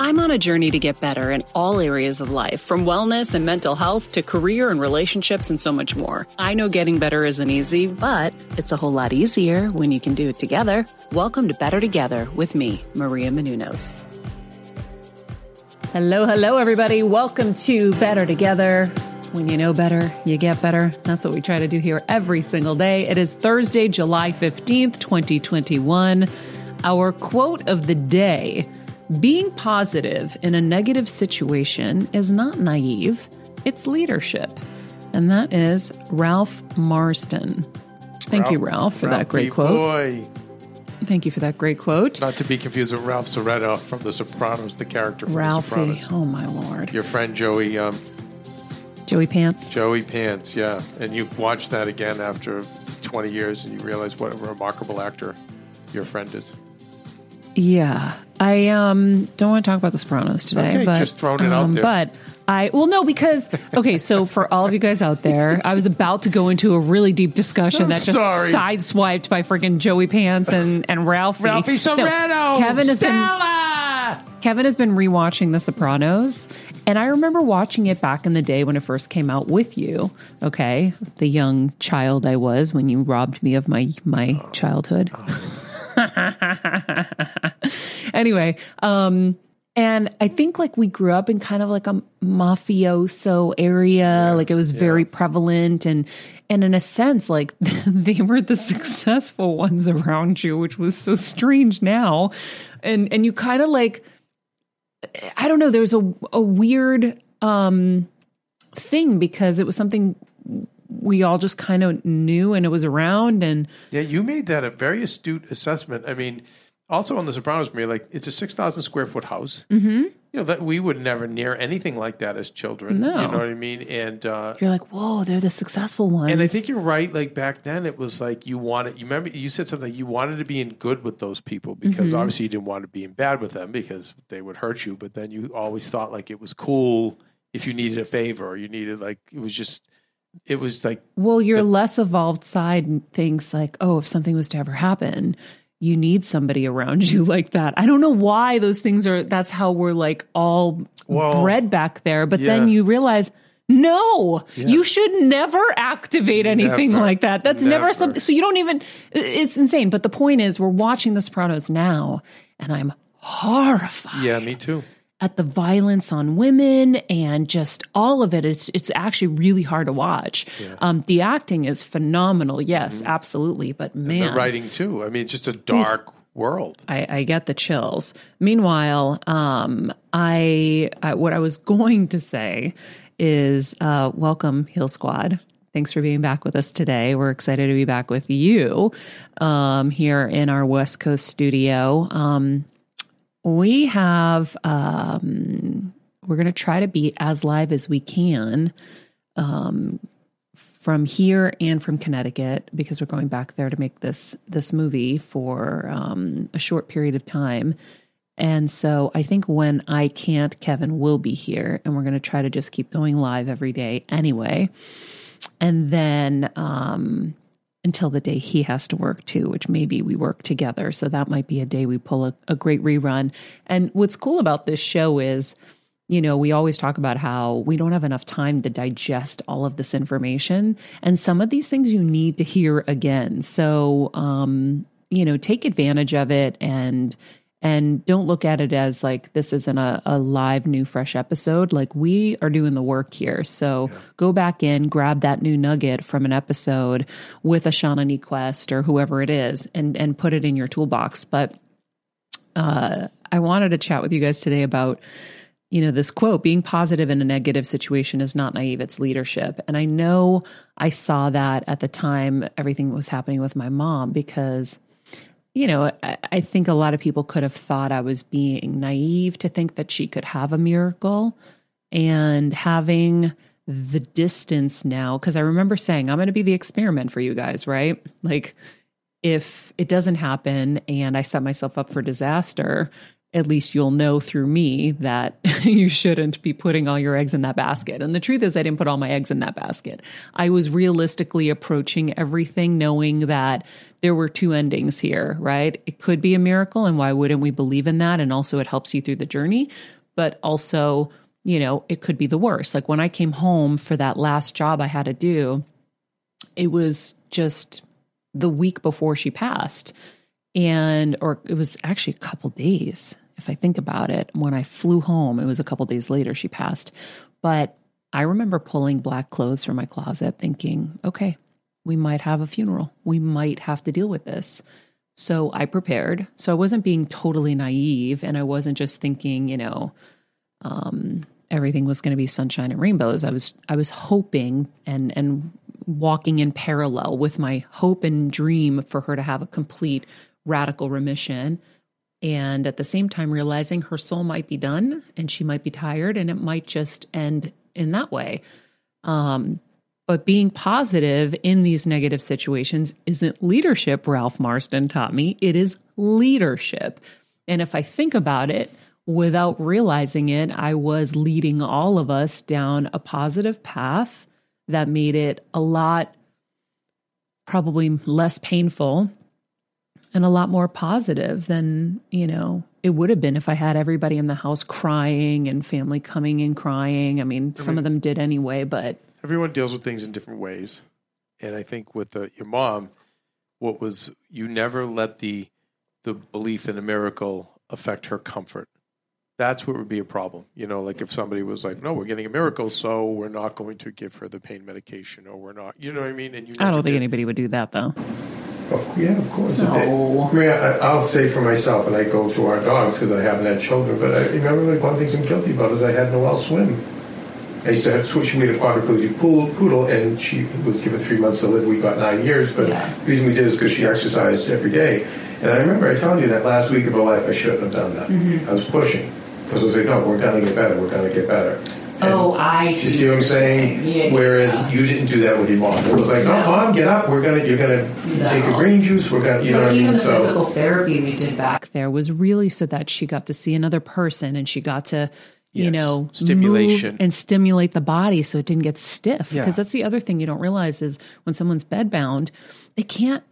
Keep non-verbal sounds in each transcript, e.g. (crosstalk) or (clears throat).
I'm on a journey to get better in all areas of life, from wellness and mental health to career and relationships and so much more. I know getting better isn't easy, but it's a whole lot easier when you can do it together. Welcome to Better Together with me, Maria Menounos. Hello, hello, everybody. Welcome to Better Together. When you know better, you get better. That's what we try to do here every single day. It is Thursday, July 15th, 2021. Our quote of the day being positive in a negative situation is not naive, it's leadership. And that is Ralph Marston. Thank Ralph, you, Ralph, for that great quote. Boy. Thank you for that great quote. Not to be confused with Ralph Cifaretto from The Sopranos, the character from Ralphie. The Sopranos. Oh my lord. Your friend Joey. Um, Joey Pants. Joey Pants, yeah. And you watch that again after 20 years, and you realize what a remarkable actor your friend is. Yeah, I um don't want to talk about The Sopranos today, okay, but just throwing it um, out there. But I well no because okay so for all of you guys out there, I was about to go into a really deep discussion I'm that just sorry. sideswiped by freaking Joey Pants and and Ralphie. Ralphie Cifaretto, No, Kevin has been Kevin has been rewatching The Sopranos, and I remember watching it back in the day when it first came out with you. Okay, the young child I was when you robbed me of my my childhood. (laughs) anyway, um, and I think like we grew up in kind of like a mafioso area, like it was very prevalent, and and in a sense, like (laughs) they were the successful ones around you, which was so strange now, and and you kind of like, I don't know, there was a a weird um thing because it was something we all just kind of knew and it was around and Yeah, you made that a very astute assessment. I mean, also on The Sopranos, me like it's a six thousand square foot house. Mm-hmm. You know that we would never near anything like that as children. No. you know what I mean. And uh, you're like, whoa, they're the successful ones. and I think you're right. Like back then, it was like you wanted. You remember you said something. You wanted to be in good with those people because Mm-hmm. obviously you didn't want to be in bad with them because they would hurt you. But then you always thought like it was cool if you needed a favor you needed like it was just. It was like well, your less evolved side thinks like, oh, if something was to ever happen, you need somebody around you (laughs) like that. I don't know why those things are. That's how we're like all Well, bred back there. But then you realize. No, you should never activate anything Never. like that. That's never, Never. something. So you don't even, it's insane. But the point is, we're watching The Sopranos now, and I'm horrified Yeah, me too. At the violence on women and just all of it. It's it's actually really hard to watch. Um, the acting is phenomenal, yes, absolutely. But man, Mm-hmm. The writing too. I mean, it's just a dark world. I, I get the chills. Meanwhile, um, I, what I was (laughs) going to say is uh, welcome, Heal Squad. Thanks for being back with us today. We're excited to be back with you um, here in our West Coast studio. Um, we have um, we're going to try to be as live as we can um, from here and from Connecticut because we're going back there to make this this movie for um, a short period of time. And so I think when I can't, Kevin will be here, and we're going to try to just keep going live every day anyway. And then um, until the day he has to work too, which maybe we work together. So that might be a day we pull a, a great rerun. And what's cool about this show is, you know, we always talk about how we don't have enough time to digest all of this information. And some of these things you need to hear again. So, um, you know, take advantage of it and and don't look at it as like this isn't a, a live new fresh episode. Like we are doing the work here. So go back in grab that new nugget from an episode with a Shawnee quest or whoever it is and and put it in your toolbox. But uh i wanted to chat with you guys today about you know this quote being positive in a negative situation is not naive it's leadership. And i know i saw that at the time everything was happening with my mom because you know, I, I think a lot of people could have thought I was being naive to think that she could have a miracle and having the distance now. Cause I remember saying, I'm going to be the experiment for you guys, right? Like, if it doesn't happen and I set myself up for disaster, at least you'll know through me that (laughs) you shouldn't be putting all your eggs in that basket. And the truth is, I didn't put all my eggs in that basket. I was realistically approaching everything knowing that there were two endings here, right? It could be a miracle, and why wouldn't we believe in that? And also, it helps you through the journey, but also, you know, it could be the worst. Like when I came home for that last job I had to do, it was just the week before she passed and or it was actually a couple days if i think about it. When i flew home it was a couple days later she passed. But i remember pulling black clothes from my closet thinking okay we might have a funeral. We might have to deal with this. So i prepared. So i wasn't being totally naive and i wasn't just thinking you know um, everything was going to be sunshine and rainbows. I was i was hoping and and walking in parallel with my hope and dream for her to have a complete radical remission and at the same time realizing her soul might be done and she might be tired and it might just end in that way. Um, but being positive in these negative situations isn't leadership ralph marston taught me. It is leadership. And if i think about it without realizing it i was leading all of us down a positive path that made it a lot probably less painful and a lot more positive than, you know, it would have been if I had everybody in the house crying and family coming and crying. I mean, some of them did anyway, but Everyone deals with things in different ways, and I think with the, your mom, what was you never let the the belief in a miracle affect her comfort. That's what would be a problem. You know, like if somebody was like, "No, we're getting a miracle, so we're not going to give her the pain medication, or we're not," you know what I mean? And you I don't think did. anybody would do that though. Oh, yeah, of course. No. I mean, I, I'll say for myself, and I go to our dogs because I haven't had children, but I remember like one thing I'm guilty about is I had Noelle swim. I used to have switch we had a quadriplegic pool, poodle, and she was given three months to live. We got nine years, but Yeah. the reason we did is because she exercised every day. And I remember I telling you that last week of her life, I shouldn't have done that. Mm-hmm. I was pushing because I was like, no, we're gonna get better. We're gonna get better. And Oh, I you see what I'm saying? Yeah, Whereas you didn't do that with your mom. It was like, no, No. mom, get up. We're gonna, you're gonna take a No. green juice. We're gonna, you know Like what I even mean? the So physical therapy we did back there was really so that she got to see another person and she got to, you Yes. know, Stimulation. move and stimulate the body so it didn't get stiff. Yeah. Because that's the other thing you don't realize is when someone's bedbound, they can't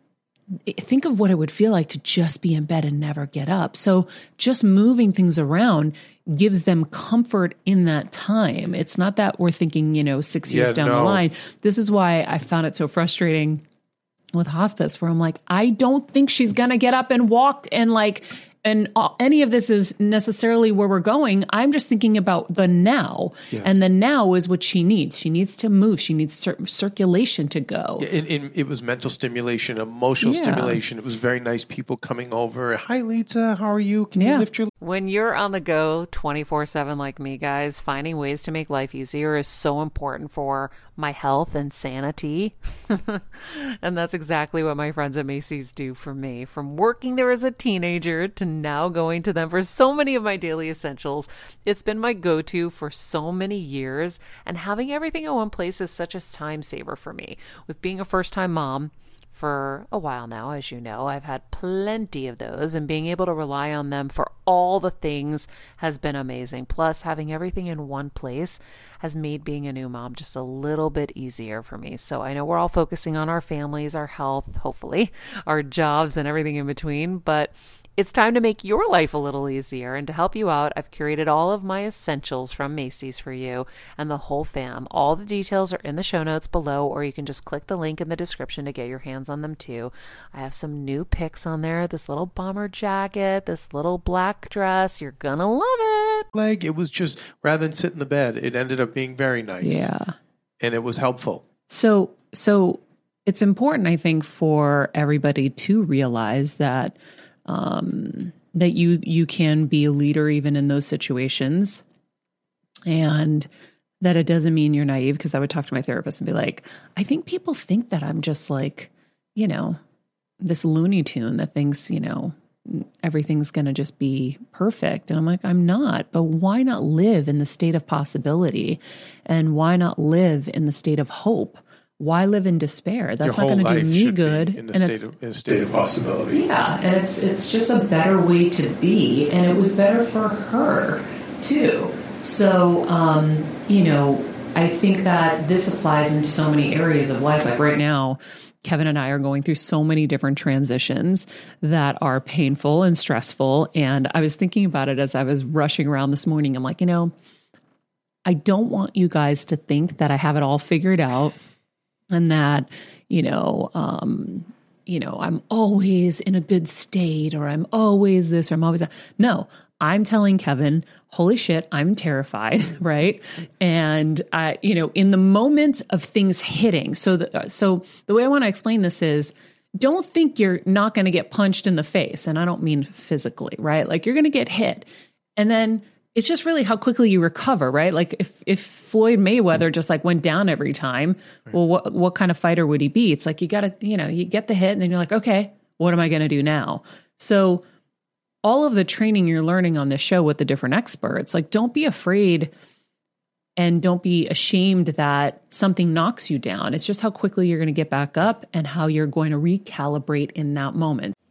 eh, think of what it would feel like to just be in bed and never get up. So just moving things around gives them comfort in that time. It's not that we're thinking, you know, 6 years Yeah, down the line. This is why I found it so frustrating with hospice where I'm like, I don't think she's going to get up and walk and like and all, any of this is necessarily where we're going. I'm just thinking about the now, Yes. and the now is what she needs. She needs to move. She needs cir- circulation to go. And, and it was mental stimulation, emotional Yeah. stimulation. It was very nice people coming over. Hi, Lisa. How are you? Can Yeah. you lift your When you're on the go 24 7 like me, guys, finding ways to make life easier is so important for my health and sanity. (laughs) and that's exactly what my friends at Macy's do for me. From working there as a teenager to now going to them for so many of my daily essentials, it's been my go to for so many years. And having everything in one place is such a time saver for me. With being a first time mom, for a while now, as you know. I've had plenty of those, and being able to rely on them for all the things has been amazing. Plus, having everything in one place has made being a new mom just a little bit easier for me. So I know we're all focusing on our families, our health, hopefully, our jobs, and everything in between, but it's time to make your life a little easier. And to help you out, I've curated all of my essentials from Macy's for you and the whole fam. All the details are in the show notes below, or you can just click the link in the description to get your hands on them too. I have some new picks on there this little bomber jacket, this little black dress. You're gonna love it. leg? It was just, rather than sit in the bed, it ended up being very nice. Yeah. And it was helpful. So, so it's important, I think, for everybody to realize that um, that you you can be a leader even in those situations, and that it doesn't mean you're naive. Because I would talk to my therapist and be like, I think people think that I'm just like, you know, this Looney Tune that thinks, you know, everything's going to just be perfect. And I'm like, I'm not. But why not live in the state of possibility? And why not live in the state of hope? Why live in despair? That's Your not going to do me should be good. in a state of, in a state of possibility. yeah, and it's it's just a better way to be, and it was better for her too. So, um, you know, I think that this applies in so many areas of life. Like right now, Kevin and I are going through so many different transitions that are painful and stressful. And I was thinking about it as I was rushing around this morning. I'm like, you know, I don't want you guys to think that I have it all figured out and that, you know, um, you know, I'm always in a good state or I'm always this or I'm always that. No, I'm telling Kevin, holy shit, I'm terrified, (laughs) right? And I, you know, in the moment of things hitting. So the so the way I want to explain this is don't think you're not going to get punched in the face, and I don't mean physically, right? Like you're going to get hit. And then it's just really how quickly you recover, right? Like if if Floyd Mayweather just like went down every time, well, what what kind of fighter would he be? It's like you got to, you know, you get the hit, and then you're like, okay, what am I to do now? So all of the training you're learning on this show with the different experts, like don't be afraid and don't be ashamed that something knocks you down. It's just how quickly you're going to get back up and how you're going to recalibrate in that moment.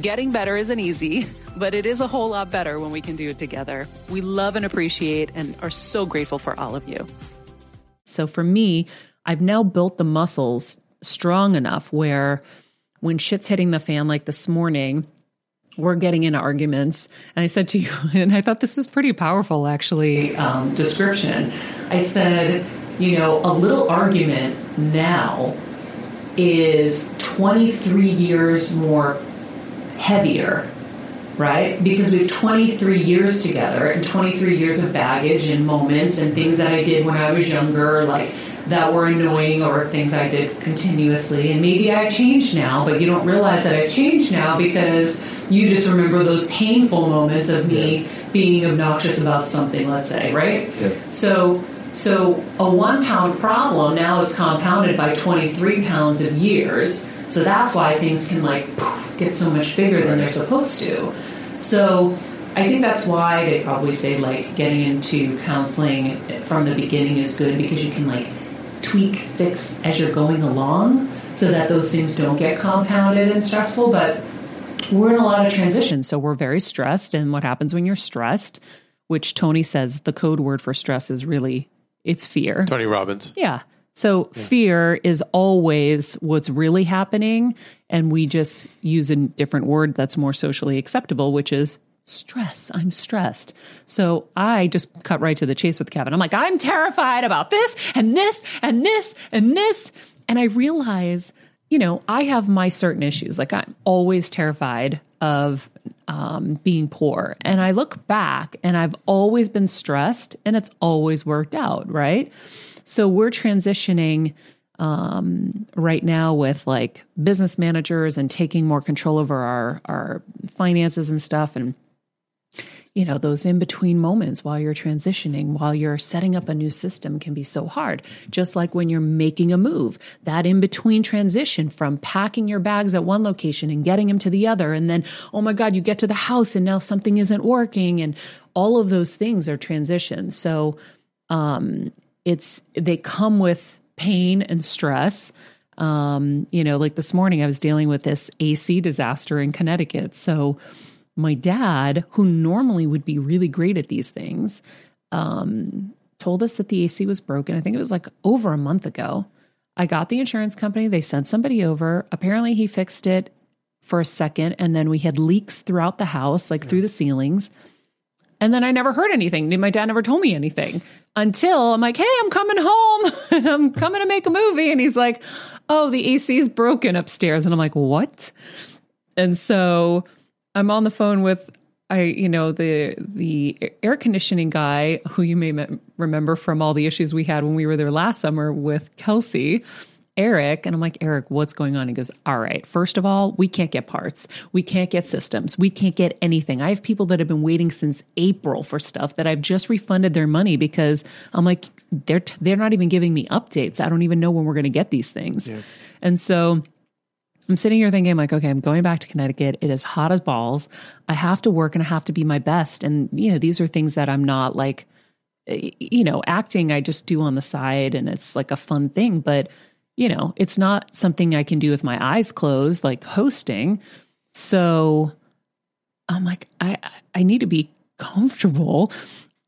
Getting better isn't easy, but it is a whole lot better when we can do it together. We love and appreciate and are so grateful for all of you. So for me, I've now built the muscles strong enough where when shit's hitting the fan like this morning, we're getting into arguments. And I said to you, (laughs) and I thought this was pretty powerful actually, um, description. I said, you know, a little argument now is 23 years more heavier, right? Because we have 23 years together and 23 years of baggage and moments and things that I did when I was younger, like that were annoying or things I did continuously. And maybe I changed now, but you don't realize that I've changed now because you just remember those painful moments of me being obnoxious about something, let's say, right? Yeah. So So a one pound problem now is compounded by 23 pounds of years. So that's why things can like poof, get so much bigger than they're supposed to. So I think that's why they probably say like getting into counseling from the beginning is good because you can like tweak, fix as you're going along so that those things don't get compounded and stressful. But we're in a lot of transition. So we're very stressed. And what happens when you're stressed, which Tony says the code word for stress is really it's fear. Tony Robbins. Yeah. So yeah. fear is always what's really happening. And we just use a different word that's more socially acceptable, which is stress. I'm stressed. So I just cut right to the chase with Kevin. I'm like, I'm terrified about this and this and this and this. And I realize, you know, I have my certain issues. Like I'm always terrified of um, being poor. And I look back and I've always been stressed and it's always worked out, right? So we're transitioning um, right now with like business managers and taking more control over our, our finances and stuff. And you know, those in between moments while you're transitioning, while you're setting up a new system can be so hard. Just like when you're making a move, that in between transition from packing your bags at one location and getting them to the other. And then, oh my God, you get to the house and now something isn't working. And all of those things are transitions. So, um, it's, they come with pain and stress. Um, you know, like this morning I was dealing with this AC disaster in Connecticut. So, my dad, who normally would be really great at these things, um, told us that the AC was broken. I think it was like over a month ago. I got the insurance company, they sent somebody over. Apparently, he fixed it for a second, and then we had leaks throughout the house, like yeah. through the ceilings. And then I never heard anything. My dad never told me anything until I'm like, hey, I'm coming home (laughs) and I'm coming to make a movie. And he's like, oh, the AC is broken upstairs. And I'm like, what? And so I'm on the phone with I, you know, the the air conditioning guy who you may remember from all the issues we had when we were there last summer with Kelsey, Eric, and I'm like, Eric, what's going on? He goes, All right, first of all, we can't get parts, we can't get systems, we can't get anything. I have people that have been waiting since April for stuff that I've just refunded their money because I'm like, they're t- they're not even giving me updates. I don't even know when we're going to get these things, yeah. and so I'm sitting here thinking, like, okay, I'm going back to Connecticut. It is hot as balls. I have to work and I have to be my best. And, you know, these are things that I'm not like, you know, acting, I just do on the side and it's like a fun thing. But, you know, it's not something I can do with my eyes closed, like hosting. So I'm like, I, I need to be comfortable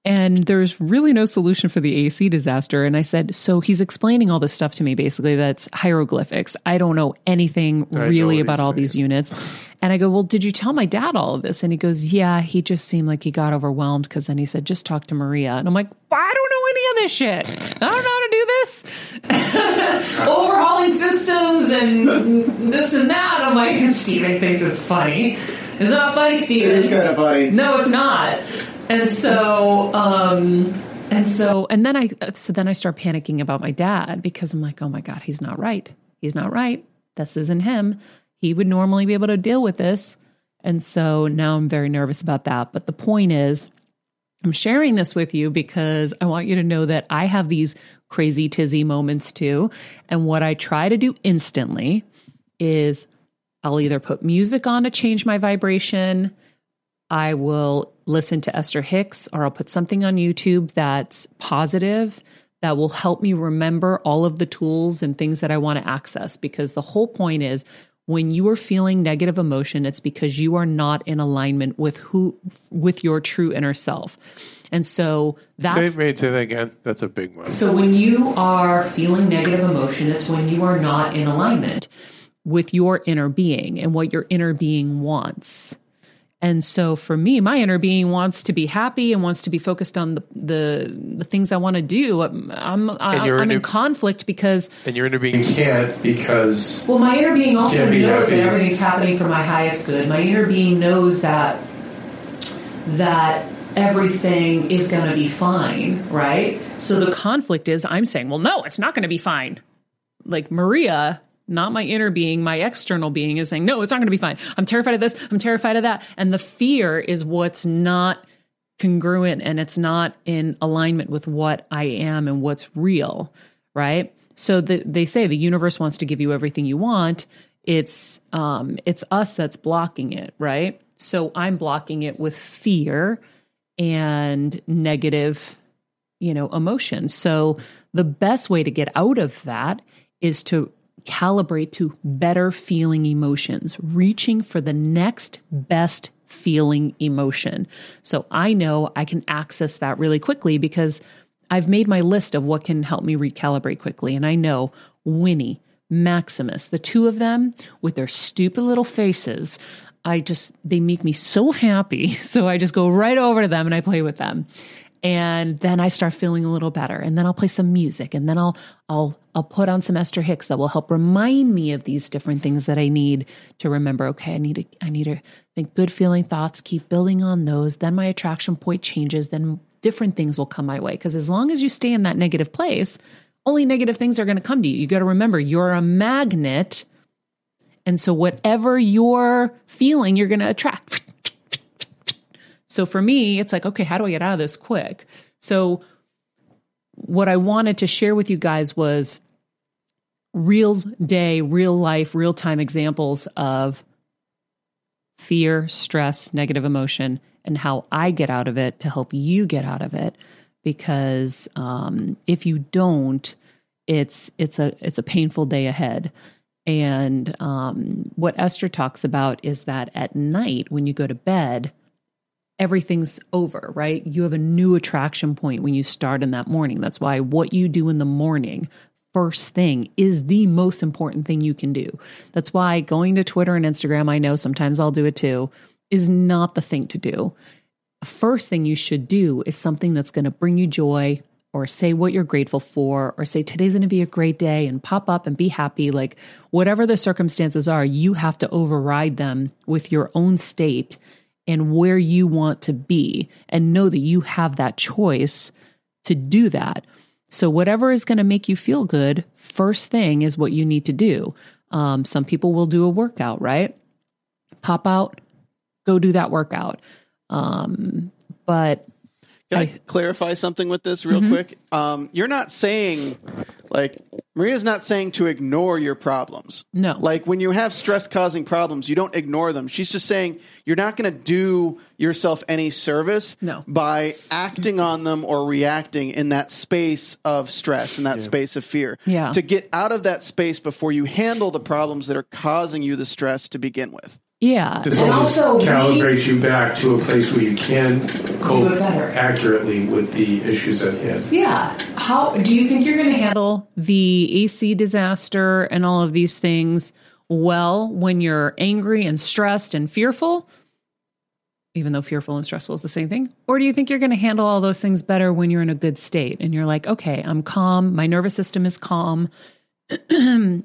and there's really no solution for the AC disaster. And I said, so he's explaining all this stuff to me, basically, that's hieroglyphics. I don't know anything I really know about all saying. these units. And I go, well, did you tell my dad all of this? And he goes, yeah, he just seemed like he got overwhelmed because then he said, just talk to Maria. And I'm like, well, I don't know any of this shit. I don't know do this. (laughs) Overhauling systems and this and that. I'm like, (laughs) Steven thinks it's funny. It's not funny, Steven. It's kind of funny. No, it's not and so um and so and then i so then i start panicking about my dad because i'm like oh my god he's not right he's not right this isn't him he would normally be able to deal with this and so now i'm very nervous about that but the point is i'm sharing this with you because i want you to know that i have these crazy tizzy moments too and what i try to do instantly is i'll either put music on to change my vibration I will listen to Esther Hicks or I'll put something on YouTube that's positive that will help me remember all of the tools and things that I want to access. Because the whole point is when you are feeling negative emotion, it's because you are not in alignment with who, with your true inner self. And so that's. Say, say that again. That's a big one. So when you are feeling negative emotion, it's when you are not in alignment with your inner being and what your inner being wants. And so for me, my inner being wants to be happy and wants to be focused on the the, the things I want to do. I'm I'm, I'm in conflict because and your inner being can't because well, my inner being also knows that everything's happening for my highest good. My inner being knows that that everything is going to be fine, right? So the conflict is I'm saying, well, no, it's not going to be fine. Like Maria not my inner being, my external being is saying, no, it's not going to be fine. I'm terrified of this. I'm terrified of that. And the fear is what's not congruent and it's not in alignment with what I am and what's real, right? So the, they say the universe wants to give you everything you want. It's um, it's us that's blocking it, right? So I'm blocking it with fear and negative, you know, emotions. So the best way to get out of that is to calibrate to better feeling emotions, reaching for the next best feeling emotion. So I know I can access that really quickly because I've made my list of what can help me recalibrate quickly. And I know Winnie, Maximus, the two of them with their stupid little faces, I just, they make me so happy. (laughs) So I just go right over to them and I play with them and then I start feeling a little better. And then I'll play some music, and then I'll I'll I'll put on some Esther Hicks that will help remind me of these different things that I need to remember. Okay, I need to I need to think good feeling thoughts, keep building on those. Then my attraction point changes. Then different things will come my way. Because as long as you stay in that negative place, only negative things are going to come to you. You got to remember you're a magnet. And so whatever you're feeling, you're going to attract. So for me, it's like, okay, how do I get out of this quick? So what I wanted to share with you guys was real day, real life, real time examples of fear, stress, negative emotion, and how I get out of it to help you get out of it. Because um, if you don't, it's it's a it's a painful day ahead. And um, what Esther talks about is that at night when you go to bed, everything's over, right? You have a new attraction point when you start in that morning. That's why what you do in the morning, first thing, is the most important thing you can do. That's why going to Twitter and Instagram, I know sometimes I'll do it too, is not the thing to do. First thing you should do is something that's going to bring you joy or say what you're grateful for or say today's to be a great day and pop up and be happy like whatever the circumstances are you have to override them with your own state and where you want to be and know that you have that choice to do that. So, whatever is to make you feel good, first thing is what you need to do. Um, some people will do a workout, right? Pop out, go do that workout. Um, but can I, I, clarify something with this real mm-hmm. quick? Um, you're not saying, like, Maria's not saying to ignore your problems. No. Like, when you have stress causing problems, you don't ignore them. She's just saying you're not going to do yourself any service no. by acting on them or reacting in that space of stress, in that yeah. space of fear. Yeah. To get out of that space before you handle the problems that are causing you the stress to begin with. Yeah. This and also calibrates you back to a place where you can cope accurately with the issues at hand. Yeah. How do you think you're going to handle the AC disaster and all of these things well when you're angry and stressed and fearful? Even though fearful and stressful is the same thing? Or do you think you're going to handle all those things better when you're in a good state and you're like, okay, I'm calm, my nervous system is calm. (clears throat)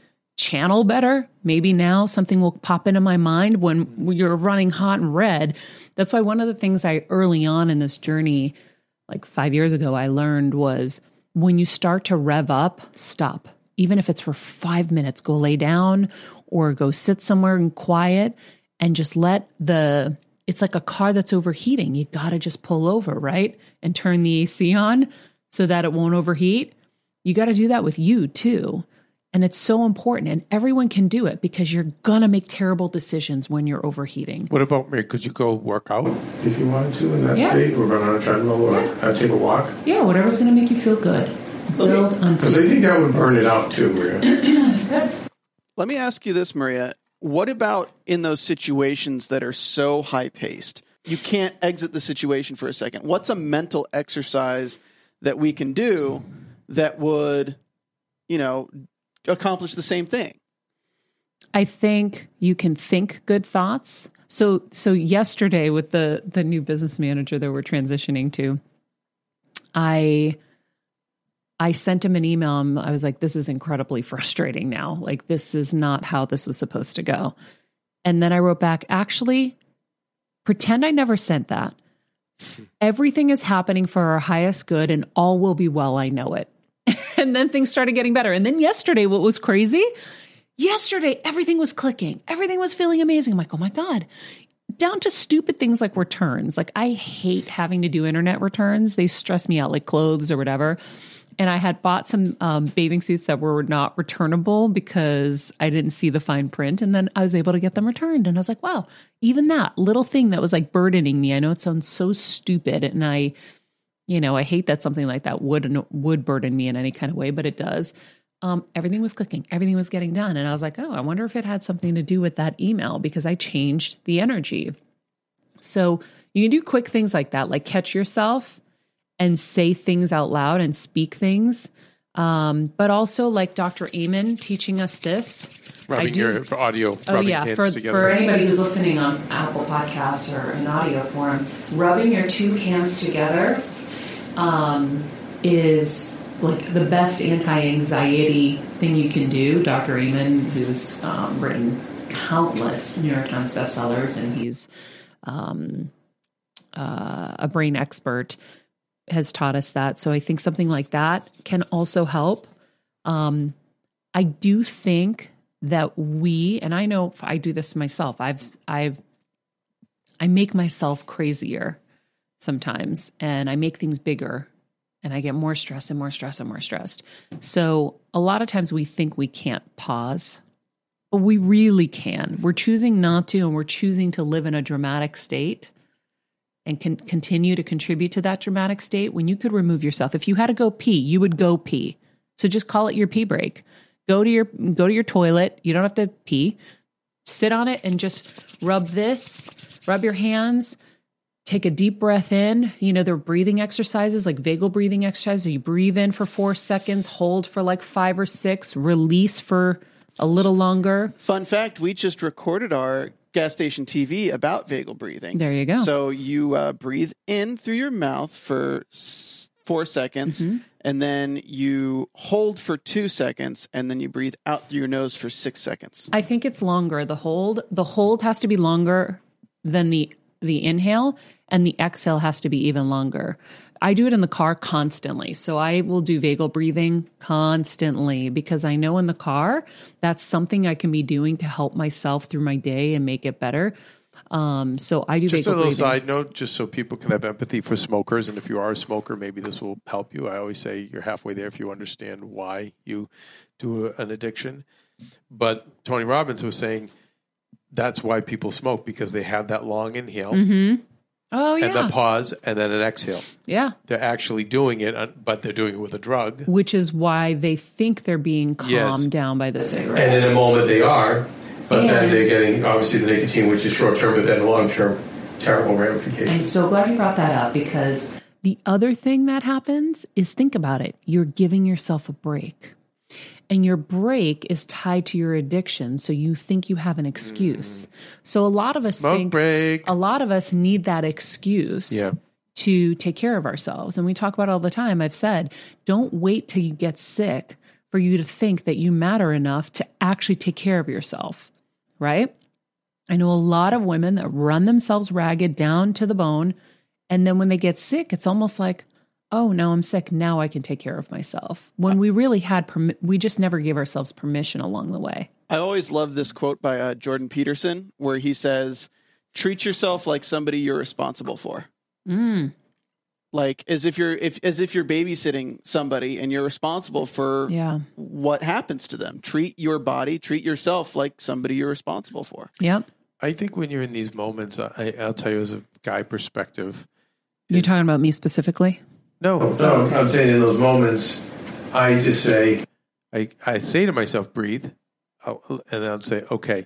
channel better. Maybe now something will pop into my mind when you're running hot and red. That's why one of the things I early on in this journey, like five years ago, I learned was when you start to rev up, stop. Even if it's for five minutes, go lay down or go sit somewhere and quiet and just let the it's like a car that's overheating. You got to just pull over, right? And turn the AC on so that it won't overheat. You got to do that with you too And it's so important. And everyone can do it because you're going to make terrible decisions when you're overheating. What about me? Could you go work out if you wanted to in that Yeah. state, or run on a treadmill, or uh, take a walk? Yeah, whatever's going to make you feel good. Build on Because I think that would burn it out too. Maria. (clears throat) Let me ask you this, Maria. What about in those situations that are so high paced? You can't exit the situation for a second. What's a mental exercise that we can do that would, you know, accomplish the same thing? I think you can think good thoughts. So so yesterday with the the new business manager that we're transitioning to, I I sent him an email. and I was like, this is incredibly frustrating now. Like this is not how this was supposed to go. And then I wrote back, actually, pretend I never sent that. Everything is happening for our highest good and all will be well. I know it. (laughs) and then things started getting better. And then yesterday, what was crazy? Yesterday, everything was clicking. Everything was feeling amazing. I'm like, oh my God. Down to stupid things like returns. Like, I hate having to do internet returns. They stress me out, like clothes or whatever. And I had bought some um, bathing suits that were not returnable because I didn't see the fine print. And then I was able to get them returned. And I was like, wow, even that little thing that was like burdening me. I know it sounds so stupid. And I, you know, I hate that something like that would would burden me in any kind of way, but it does. Um, everything was clicking, everything was getting done, and I was like, oh, I wonder if it had something to do with that email because I changed the energy. So you can do quick things like that, like catch yourself and say things out loud and speak things. Um, but also like Dr. Amen teaching us this. I Rubbing do- your audio, Oh yeah, for, together. for anybody who's listening on Apple Podcasts or in audio form, rubbing your two hands together um, is like the best anti-anxiety thing you can do. Dr. Amen, who's um, written countless New York Times bestsellers, and he's um, uh, a brain expert, has taught us that. So I think something like that can also help. Um, I do think that we, and I know I do this myself. I've, I've, I make myself crazier sometimes, and I make things bigger, and I get more stressed and more stressed and more stressed. So a lot of times we think we can't pause, but we really can. We're choosing not to, and we're choosing to live in a dramatic state and can continue to contribute to that dramatic state when you could remove yourself. If you had to go pee, you would go pee. So just call it your pee break. Go to your go to your toilet. You don't have to pee. Sit on it and just rub this, rub your hands, take a deep breath in. You know, there are breathing exercises like vagal breathing exercises. You breathe in for four seconds, hold for like five or six, release for a little longer. Fun fact: We just recorded our gas station TV about vagal breathing. There you go. So you uh, breathe in through your mouth for s- four seconds, Mm-hmm. and then you hold for two seconds, and then you breathe out through your nose for six seconds. I think it's longer. The hold the hold has to be longer than the the inhale and the exhale has to be even longer. I do it in the car constantly. So I will do vagal breathing constantly because I know in the car that's something I can be doing to help myself through my day and make it better. Um, so I do Just a little breathing. side note, just so people can have empathy for smokers, and if you are a smoker, maybe this will help you. I always say you're halfway there if you understand why you do a- an addiction. But Tony Robbins was saying that's why people smoke because they have that long inhale Oh yeah. and yeah. the pause and then an exhale. yeah. They're actually doing it, uh, but they're doing it with a drug. Which is why they think they're being calmed Yes. down by the cigarette. And in a moment they are, but then they're getting obviously the nicotine, which is short term, but then long term, terrible ramifications. I'm so glad you brought that up because the other thing that happens is think about it. You're giving yourself a break. And your break is tied to your addiction. So you think you have an excuse. Mm. So a lot of us Smoke think break. a lot of us need that excuse Yeah. to take care of ourselves. And we talk about it all the time. I've said, don't wait till you get sick for you to think that you matter enough to actually take care of yourself, right? I know a lot of women that run themselves ragged down to the bone. And then when they get sick, it's almost like, oh, now I'm sick. Now I can take care of myself. When we really had, permi- we just never gave ourselves permission along the way. I always love this quote by uh, Jordan Peterson, where he says, "Treat yourself like somebody you're responsible for." Mm. like as if you're if as if you're babysitting somebody and you're responsible for Yeah. what happens to them. Treat your body, treat yourself like somebody you're responsible for. Yep. I think when you're in these moments, I, I'll tell you as a guy perspective. You're talking about me specifically? No, no, I'm saying in those moments, I just say, I, I say to myself, breathe, I'll- and I'll say, okay,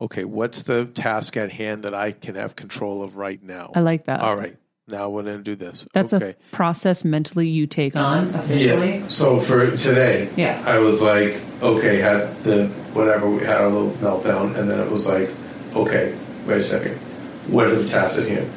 okay, what's the task at hand that I can have control of right now? I like that. All right, now we're going to do this. That's okay. a process mentally you take on officially. Yeah. So for today, Yeah. I was like, okay, had the whatever we had a little meltdown, and then it was like, okay, wait a second, what are the tasks at hand?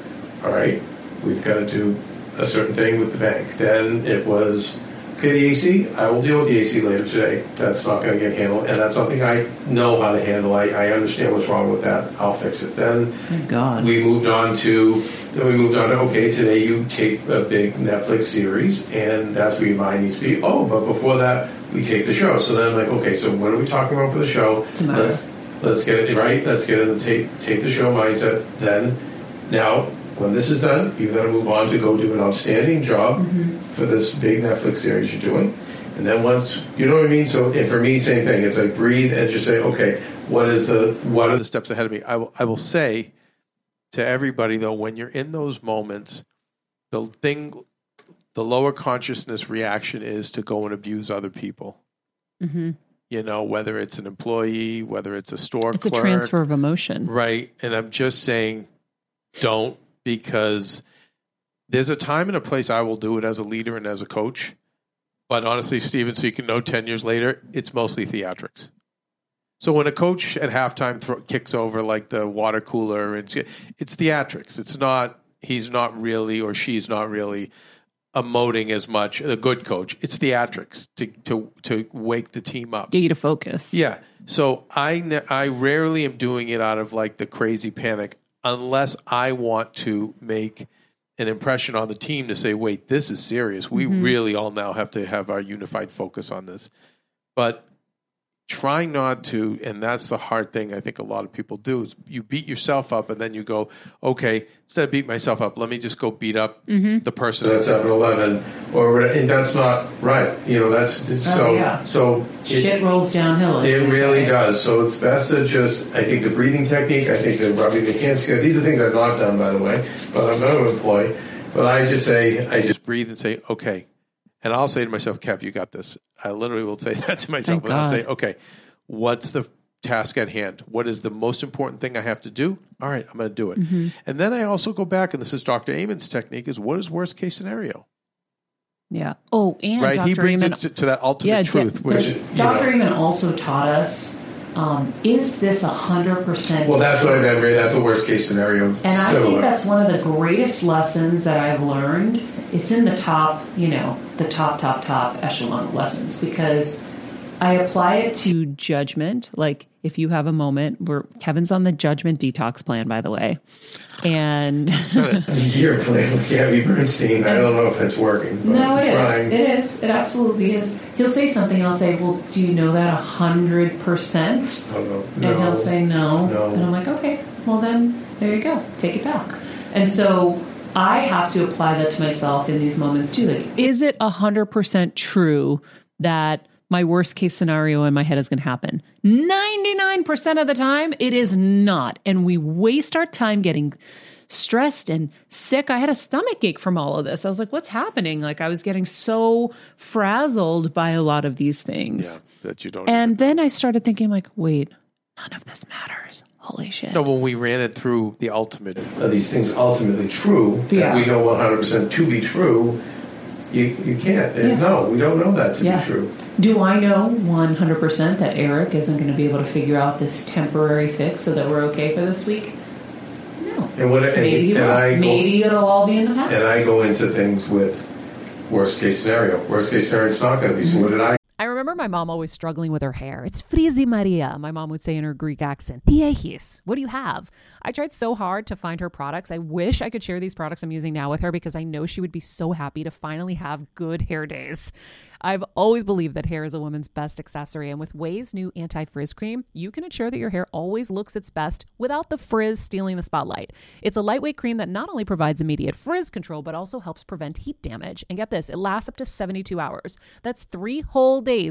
All right, we've got to do a certain thing with the bank. Then it was, okay, the AC, I will deal with the AC later today. That's not going to get handled, and that's something I know how to handle. I, I understand what's wrong with that. I'll fix it. Then Thank God. we moved on to then we moved on to okay today you take a big netflix series and that's where your mind needs to be oh but before that we take the show so then i'm like okay so what are we talking about for the show Tomorrow. let's let's get it right let's get in the take take the show mindset then now when this is done you've got to move on to go do an outstanding job for this big netflix series you're doing. And then once you know what i mean? So and for me same thing. It's like breathe and just say okay what is the what are the steps ahead of me? I will i will say to everybody though when you're in those moments the thing the lower consciousness reaction is to go and abuse other people. Hmm you know whether it's an employee whether it's a store It's a transfer of emotion. right. And i'm just saying don't because there's a time and a place i will do it as a leader and as a coach but honestly steven so you can know 10 years later it's mostly theatrics so when a coach at halftime thro- kicks over like the water cooler, it's it's theatrics. It's not he's not really or she's not really emoting as much. A good coach, it's theatrics to to to wake the team up. Get you to focus. Yeah. So I I rarely am doing it out of like the crazy panic unless I want to make an impression on the team to say, wait, this is serious. We mm-hmm. really all now have to have our unified focus on this. But try not to, and that's the hard thing I think a lot of people do is you beat yourself up and then you go, okay, instead of beat myself up, let me just go beat up mm-hmm. the person at 7-Eleven or and that's not right. You know, that's oh, so yeah. so it- Shit rolls downhill. it really say. does. So it's best to just, I think the breathing technique, I think the rubbing the hands together, these are things I've not done, by the way, but I'm going to employ. But I just say, I just breathe and say, okay. And I'll say to myself, Kev, you got this. I literally will say (laughs) that to myself. Thank and I'll God. say, okay, what's the task at hand? What is the most important thing I have to do? All right, I'm going to do it. Mm-hmm. And then I also go back, and this is Dr. Amen's technique, is what is worst case scenario? Yeah. Oh, and right? Dr. he brings Amen, it to, to that ultimate yeah, truth, d- which, but you Dr. know, Amen also taught us um, is this a 100% well, that's what I meant, Ray. That's a worst case scenario. And I Similar. think that's one of the greatest lessons that I've learned. It's in the top, you know, the top, top, top echelon of lessons because I apply it to judgment. Like if you have a moment where Kevin's on the judgment detox plan, by the way. And (laughs) You're playing with Gabby Bernstein. I don't know if it's working. But no, I'm it is. trying. It is. It absolutely is. He'll say something, I'll say, Well, do you know that a 100%? I don't know. And he'll say no. No. And I'm like, okay, well then there you go. Take it back. And so I have to apply that to myself in these moments too. Like, is it a 100% true that my worst case scenario in my head is going to happen? 99% of the time, it is not. And we waste our time getting stressed and sick. I had a stomach ache from all of this. I was like, what's happening? Like, I was getting so frazzled by a lot of these things. Yeah, that you don't. And then I started thinking, like, wait, none of this matters. Holy shit. no, when we ran it through the ultimate, are these things ultimately true? Yeah. That we know 100% to be true. You you can't. Yeah. No, we don't know that to Yeah. be true. Do I know 100% that Eric isn't going to be able to figure out this temporary fix so that we're okay for this week? No. And what? Maybe he and will. I go, Maybe it'll all be in the past. and I go into things with worst case scenario. Worst case scenario, it's not going to be. So what did I I remember my mom always struggling with her hair. It's frizzy Maria, my mom would say in her Greek accent. Diehis, what do you have? I tried so hard to find her products. I wish I could share these products I'm using now with her because I know she would be so happy to finally have good hair days. I've always believed that hair is a woman's best accessory, and with Ouai's new anti frizz cream, you can ensure that your hair always looks its best without the frizz stealing the spotlight. It's a lightweight cream that not only provides immediate frizz control, but also helps prevent heat damage. And get this, it lasts up to 72 hours. That's three whole days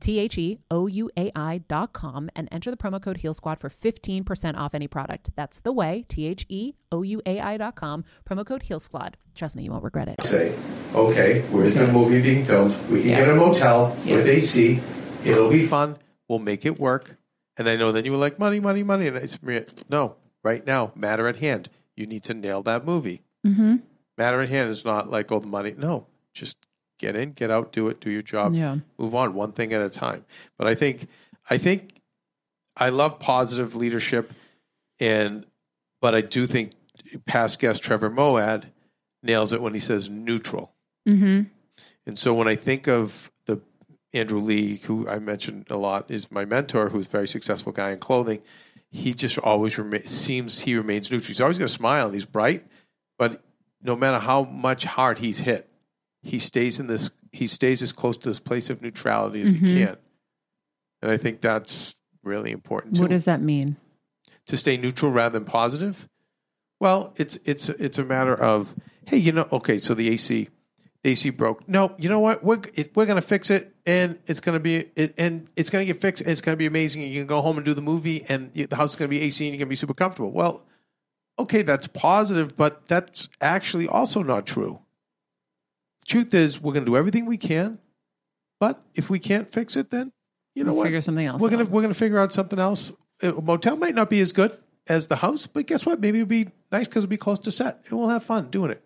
T H E O U A I dot com and enter the promo code Heal Squad for 15% off any product. That's the way, T H E O U A I dot com, promo code Heal Squad. Trust me, you won't regret it. Say, okay, where's the movie being filmed? We can Yeah. get a motel Yeah. with AC. It'll be fun. We'll make it work. And I know then you were like, money, money, money. And I said, no, right now, matter at hand. You need to nail that movie. Mm-hmm. Matter at hand is not like, oh, the money. No, just get in, get out, do it, do your job, Yeah. move on, one thing at a time. But I think, I think, I love positive leadership, and but I do think past guest Trevor Moawad nails it when he says neutral. Mm-hmm. And so when I think of the Andrew Lee, who I mentioned a lot, is my mentor, who's a very successful guy in clothing. He just always rema- seems he remains neutral. He's always got a smile and he's bright, but no matter how much hard he's hit, he stays in this. He stays as close to this place of neutrality as Mhm. he can, and I think that's really important too What does that mean? to stay neutral rather than positive? Well, it's it's it's a matter of hey, you know, okay, so the AC the AC broke. No, you know what? We're it, we're gonna fix it, and it's gonna be it, and it's gonna get fixed, and it's gonna be amazing. And you can go home and do the movie, and the house is gonna be AC, and you're gonna be super comfortable. Well, okay, that's positive, but that's actually also not true. Truth is, we're gonna do everything we can, but if we can't fix it, then you know We'll what? Figure something else. we're gonna we're gonna figure out something else. A motel might not be as good as the house, but guess what? Maybe it'll be nice because it'll be close to set, and we'll have fun doing it.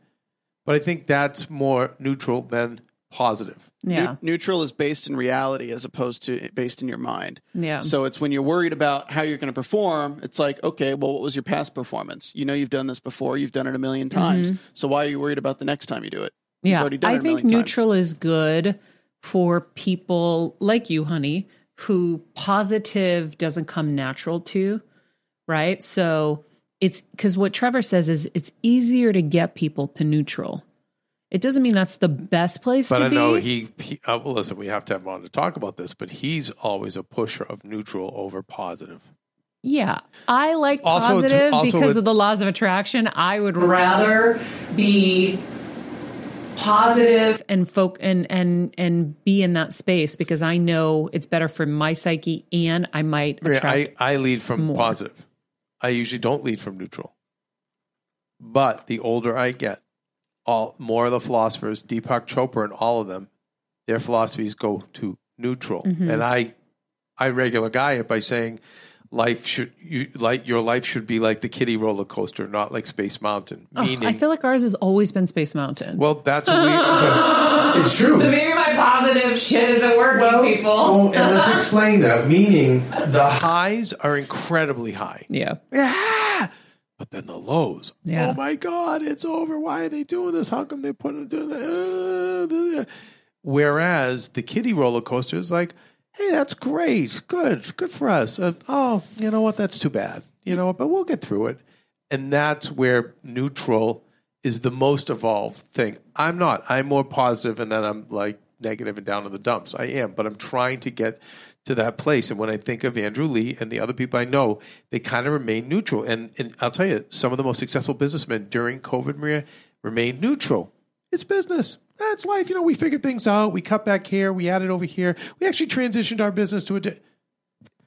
But I think that's more neutral than positive. Yeah. Eu- neutral is based in reality as opposed to based in your mind. Yeah. So it's when you're worried about how you're going to perform, it's like, okay, well, what was your past performance? You know, you've done this before, you've done it a million times. Mm-hmm. So why are you worried about the next time you do it? Yeah, I think million times. neutral is good for people like you, honey, who positive doesn't come natural to, right? So it's because what Trevor says is it's easier to get people to neutral. It doesn't mean that's the best place But to I be. But I know he, he uh, well, listen, we have to have him on to talk about this, but he's always a pusher of neutral over positive. Yeah, I like Also, positive also because of the laws of attraction. I would rather be positive and folk and and and be in that space because I know it's better for my psyche and I might attract. I, I lead from more. positive. I usually don't lead from neutral. But the older I get, all more of the philosophers, Deepak Chopra and all of them, their philosophies go to neutral. Mhm. And I I regular guy it by saying life should you like your life should be like the kiddie roller coaster, not like Space Mountain. Oh, Meaning I feel like ours has always been Space Mountain. well that's what we (laughs) but it's true. so maybe my positive shit isn't working, people. Oh, and let's explain that. Meaning the highs are incredibly high. yeah, Yeah. But then the lows. Yeah. Oh my God, it's over. Why are they doing this? How come they put it doing that? Uh, uh, Whereas the kiddie roller coaster is like, hey, that's great. Good. Good for us. Uh, oh, you know what? That's too bad. You know what? But we'll get through it. And that's where neutral is the most evolved thing. I'm not. I'm more positive and then I'm like negative and down in the dumps. I am. But I'm trying to get to that place. And when I think of Andrew Lee and the other people I know, they kind of remain neutral. And, and I'll tell you, some of the most successful businessmen during COVID, Maria, remained neutral. It's business. That's life. You know, we figured things out. We cut back here. We added over here. We actually transitioned our business to a. Di-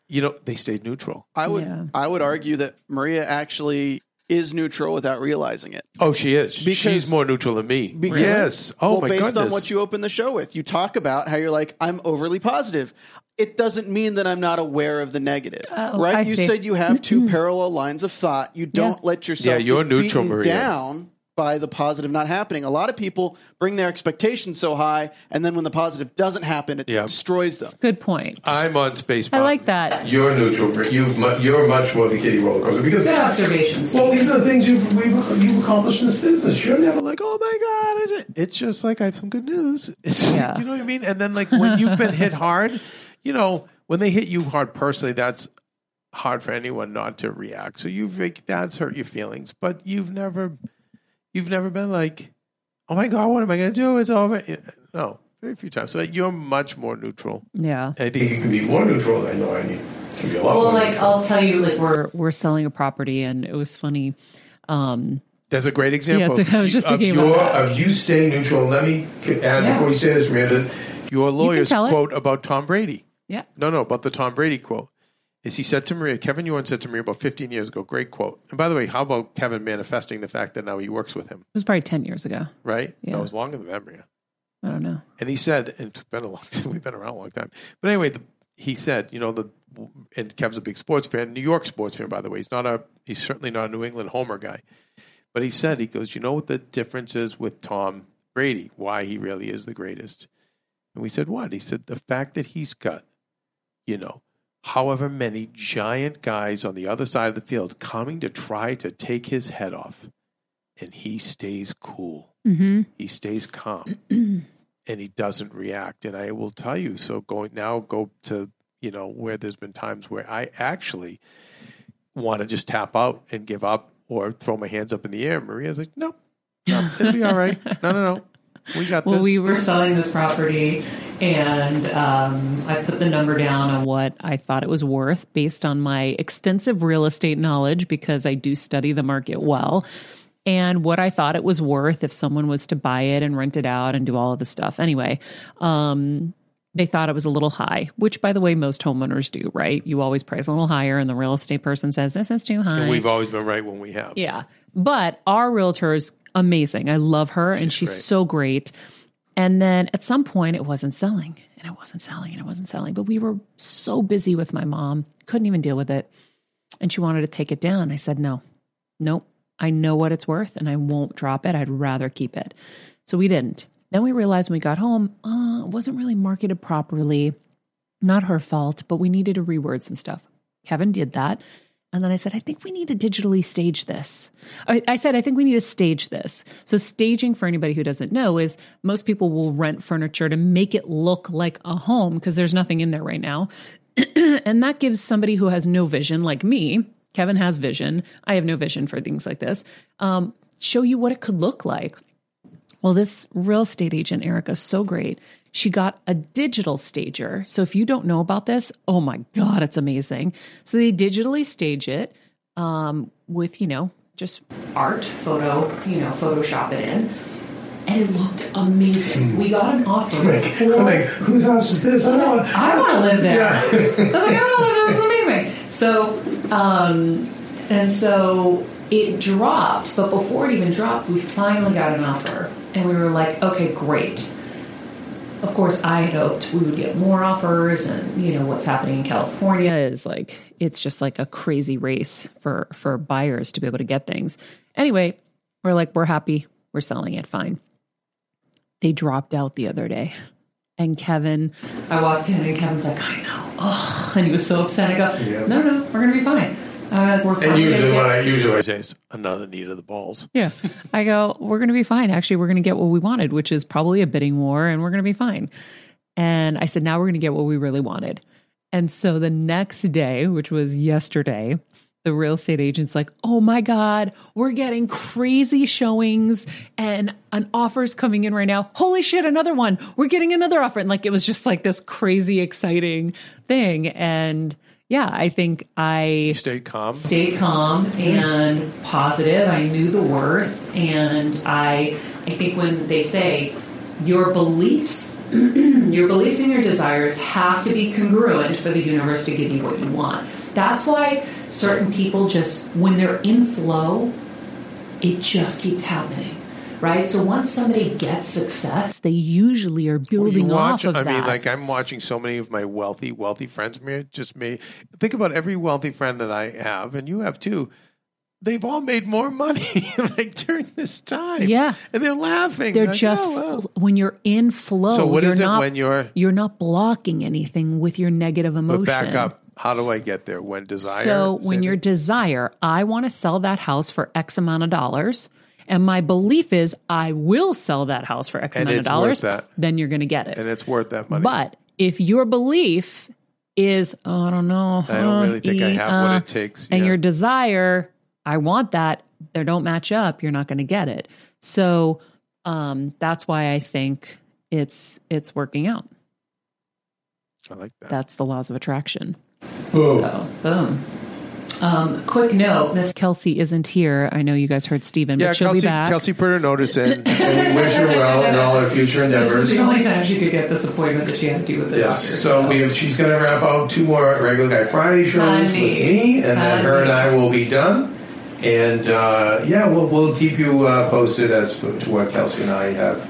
you know, they stayed neutral. I would Yeah. I would argue that Maria actually is neutral without realizing it. Oh, she is. Because- She's more neutral than me. Because- yes. Oh well, my based goodness. Based on what you open the show with, you talk about how you're like, I'm overly positive. It doesn't mean that I'm not aware of the negative, Oh, right? I you see. said you have two (clears throat) parallel lines of thought. You don't let yourself Yeah, you're get neutral, Maria. down by the positive not happening. A lot of people bring their expectations so high, and then when the positive doesn't happen, it Yeah. destroys them. Good point. I'm on space. I like that. You're neutral. You've you're much more the kitty roller coaster because Good observations. Well, these are the things you've we've, you've accomplished in this business. You're never like, oh my god, is it? It's just like I have some good news. (laughs) It's, Yeah. you know what I mean. And then like when you've been hit hard, you know when they hit you hard personally, that's hard for anyone not to react. So you've that's hurt your feelings, but you've never you've never been like, oh my god, what am I going to do? It's over. No, very few times. So you're much more neutral. Yeah. I think you can be more neutral. I know I need can be a lot Well, more like neutral. I'll tell you, like we're we're selling a property, and it was funny. Um, There's a great example. Yeah, it's- I was just of thinking about your, that. of you staying neutral. Let me add Yeah. before you say this, Miranda. Your lawyer's tell it. quote about Tom Brady. yeah, No, no, about the Tom Brady quote. Is he said to Maria, Kevin Ewan said to Maria about 15 years ago, great quote. And by the way, how about Kevin manifesting the fact that now he works with him, it was probably ten years ago. right? Yeah. No, it was longer than that, Maria. I don't know. And he said, and it's been a long (laughs) time, we've been around a long time. But anyway, the, he said, you know, the and Kev's a big sports fan, New York sports fan, by the way. He's not a he's certainly not a New England homer guy. But he said, he goes, you know what the difference is with Tom Brady, why he really is the greatest. And we said, what? He said, the fact that he's got, you know, however many giant guys on the other side of the field coming to try to take his head off. And he stays cool. Mm-hmm. he stays calm. (clears throat) And he doesn't react. And i will tell you so going now go to you know where there's been times where i actually want to just tap out and give up or throw my hands up in the air. Maria's like no no (laughs) it'll be all right. No no no we got Well, this we were selling this property, and um, I put the number down on what I thought it was worth based on my extensive real estate knowledge because I do study the market well. And what I thought it was worth if someone was to buy it and rent it out and do all of the stuff. Anyway, um, they thought it was a little high, which, by the way, most homeowners do, right? You always price a little higher, and the real estate person says, This is too high. and we've always been right when we have Yeah. But our realtor is amazing. I love her and she's great. so great. And then at some point it wasn't selling and it wasn't selling and it wasn't selling. But we were so busy with my mom, couldn't even deal with it. And she wanted to take it down. I said, no, nope. I know what it's worth and I won't drop it. I'd rather keep it. So we didn't. Then we realized when we got home, uh, it wasn't really marketed properly. Not her fault, but we needed to reword some stuff. Kevin did that. And then I said, I think we need to digitally stage this. I, I said, I think we need to stage this. So, staging, for anybody who doesn't know, is most people will rent furniture to make it look like a home because there's nothing in there right now. (clears throat) and that gives somebody who has no vision, like me, Kevin has vision, I have no vision for things like this, um, show you what it could look like. Well, this real estate agent, Erica, is so great. She got a digital stager. So if you don't know about this, oh my God, it's amazing. So they digitally stage it um, with, you know, just art, photo, you know, Photoshop it in. And it looked amazing. We got an offer. for- I'm like, whose house is this? I don't want I want to live there. Yeah. I was like, I want to live there. Is amazing. So, um, and so it dropped, but before it even dropped, we finally got an offer, and we were like, okay, great. Of course, I had hoped we would get more offers, and you know what's happening in California is like it's just like a crazy race for for buyers to be able to get things. Anyway, we're like, we're happy, we're selling it, fine. They dropped out the other day. And Kevin, I walked in and Kevin's like, I know. Oh, and he was so upset. I go, Yeah. no, no, we're going to be fine. Uh, we're And finally usually, gonna what I usually say is another need of the balls. yeah. I go, we're going to be fine. Actually, we're going to get what we wanted, which is probably a bidding war, and we're going to be fine. And I said, now we're going to get what we really wanted. And so the next day, which was yesterday, the real estate agent's like, oh my God, we're getting crazy showings and an offer's coming in right now. Holy shit, another one. We're getting another offer. And like, it was just like this crazy, exciting thing. And yeah, I think I stayed calm. stayed calm and positive. I knew the worth, and I I think when they say your beliefs, (clears throat) your beliefs and your desires have to be congruent for the universe to give you what you want. That's why certain people just when they're in flow, it just keeps happening. Right? So once somebody gets success, they usually are Well, building watch, off of I that. mean, like I'm watching so many of my wealthy, wealthy friends. Me, just me. Think about every wealthy friend that I have, and you have too. they've all made more money (laughs) like during this time. Yeah. and they're laughing. They're Like, just oh, well. when you're in flow. So what you're is it not, when you're? you're not blocking anything with your negative emotion. But back up. How do I get there? When desire. So when your desire, I want to sell that house for X amount of dollars, and my belief is I will sell that house for X And amount of dollars, then you're going to get it. and it's worth that money. But if your belief is, oh, I don't know, I don't really think I e- have uh, what it takes. and yeah. your desire, I want that, they don't match up, you're not going to get it. So um, that's why I think it's it's working out. I like that. That's the laws of attraction. Boom. So, boom. Um, quick note: Miss Kelsey isn't here. I know you guys heard Steven, yeah, but she'll Kelsey, be back. Kelsey put her notice in, (laughs) and we wish her well in all her future endeavors. this is endeavors. the only time she could get this appointment that she had to do with the Yes. doctor. So we have, she's going to wrap up two more regular guy Friday shows with me, and then her and I will be done. And uh, yeah, we'll we'll keep you uh, posted as to what Kelsey and I have.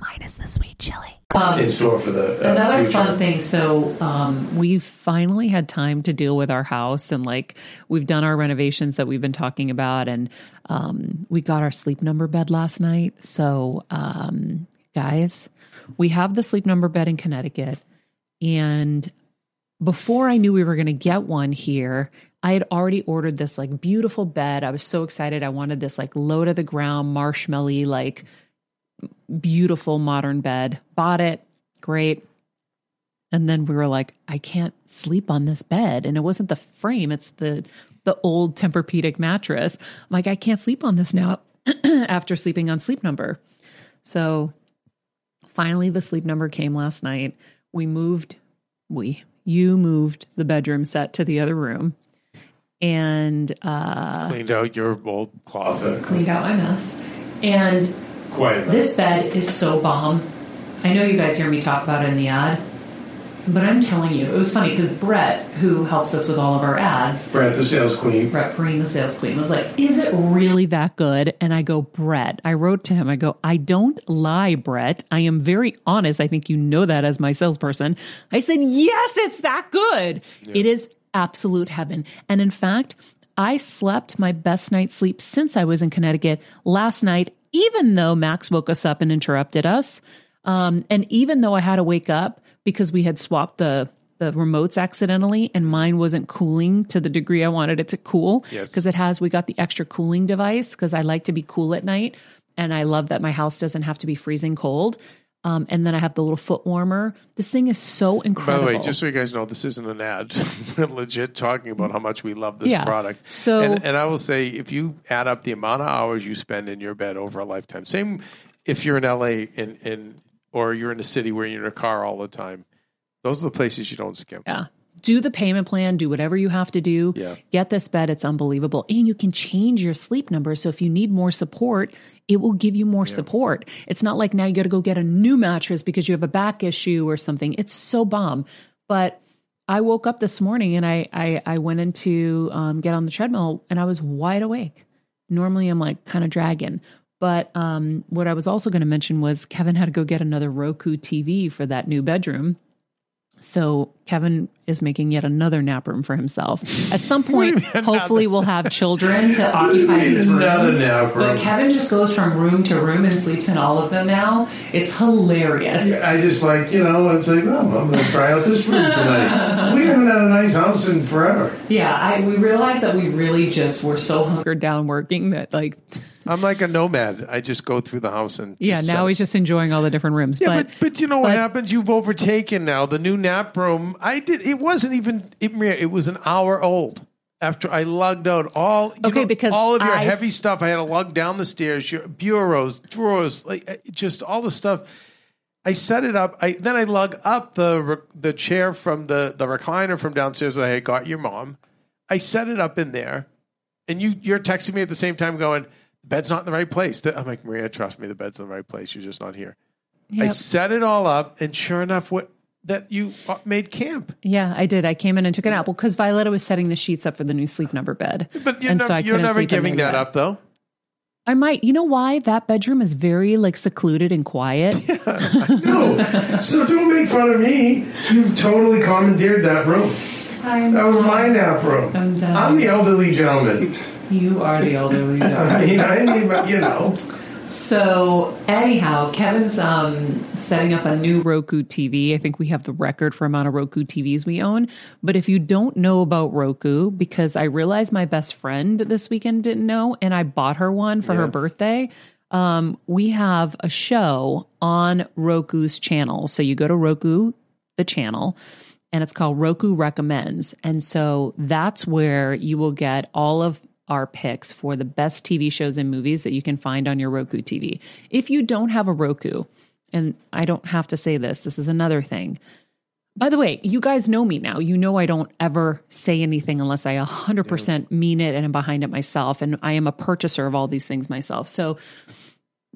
minus the sweet chili. in store for the uh, Another future. fun thing. So um, we've finally had time to deal with our house, and like we've done our renovations that we've been talking about, and um, we got our sleep number bed last night. So um, guys, we have the sleep number bed in Connecticut, and before I knew we were going to get one here, I had already ordered this like beautiful bed. I was so excited. I wanted this like low to the ground, marshmallowy, like beautiful modern bed. Bought it. Great. And then we were like, I can't sleep on this bed. And it wasn't the frame, it's the the old Tempur-Pedic mattress. I'm like, I can't sleep on this now (clears throat) after sleeping on sleep number. So finally the sleep number came last night. We moved we you moved the bedroom set to the other room and uh cleaned out your old closet. cleaned out my mess. And This bed is so bomb. I know you guys hear me talk about it in the ad, but I'm telling you, it was funny because Brett, who helps us with all of our ads, Brett, the sales queen. Brett Breen, the sales queen, was like, Is it really that good? And I go, Brett, I wrote to him, I go, I don't lie, Brett. I am very honest. I think you know that as my salesperson. I said, Yes, it's that good. It is absolute heaven. And in fact, I slept my best night's sleep since I was in Connecticut last night, even though Max woke us up and interrupted us. Um, and even though I had to wake up because we had swapped the the remotes accidentally and mine wasn't cooling to the degree I wanted it to cool. Yes. Because it has, we got the extra cooling device because I like to be cool at night. And I love that my house doesn't have to be freezing cold. Um, and then I have the little foot warmer. This thing is so incredible. By the way, just so you guys know, this isn't an ad. (laughs) We're legit talking about how much we love this Yeah. product. So- and, and I will say, if you add up the amount of hours you spend in your bed over a lifetime, same if you're in LA in, in or you're in a city where you're in a car all the time, those are the places you don't skip. Yeah. Do the payment plan, do whatever you have to do. Yeah. Get this bed. It's unbelievable. And you can change your sleep number. So if you need more support, it will give you more support. It's not like now you got to go get a new mattress because you have a back issue or something. It's so bomb. But I woke up this morning and I I, I went into um, get on the treadmill and I was wide awake. Normally I'm like kind of dragging. But um, what I was also going to mention was Kevin had to go get another Roku TV for that new bedroom So Kevin is making yet another nap room for himself. At some (laughs) point, hopefully, we'll have children to occupy these Another rooms. But. Kevin just goes from room to room and sleeps in all of them now. It's hilarious. I just like, you know, it's like, oh, I'm going to try out this room tonight. (laughs) we haven't had a nice house in forever. Yeah, I, we realized that we really just were so hunkered down working that like (laughs) I'm like a nomad. I just go through the house and yeah. just Now set- he's just enjoying all the different rooms. Yeah, but, but, but you know what happens? You've overtaken now the new nap room. I did. It wasn't even. It, it was an hour old after I lugged out all. you Okay, know, because all of your I heavy s- stuff, I had to lug down the stairs. Your bureaus, drawers, like uh, just all the stuff. I set it up. I then I lug up the the chair from the the recliner from downstairs that I had got your mom. I set it up in there, and you you're texting me at the same time, going, "The bed's not in the right place." I'm like, Maria, trust me, the bed's in the right place. You're just not here. I set it all up, and sure enough, what that you uh, made camp. yeah, I did. I came in and took an apple because Violetta was setting the sheets up for the new sleep number bed. But you're, And nev- so I you're couldn't never giving that yet. up, though. I might. You know why that bedroom is very like secluded and quiet. (laughs) (laughs) No, so don't make fun of me. You've totally commandeered that room. I'm, That was my nap room. I'm. I'm the elderly gentleman. you are the elderly. (laughs) I mean, I didn't you know. So anyhow, Kevin's um, setting up a new Roku TV. I think we have the record for amount of Roku TVs we own. But if you don't know about Roku, because I realized my best friend this weekend didn't know, and I bought her one for her birthday. Um, we have a show on Roku's channel. So you go to Roku, the channel, and it's called Roku Recommends. And so that's where you will get all of our picks for the best TV shows and movies that you can find on your Roku TV. If you don't have a Roku, and I don't have to say this, this is another thing. By the way, you guys know me now. You know I don't ever say anything unless I 100% mean it and am behind it myself. And I am a purchaser of all these things myself. So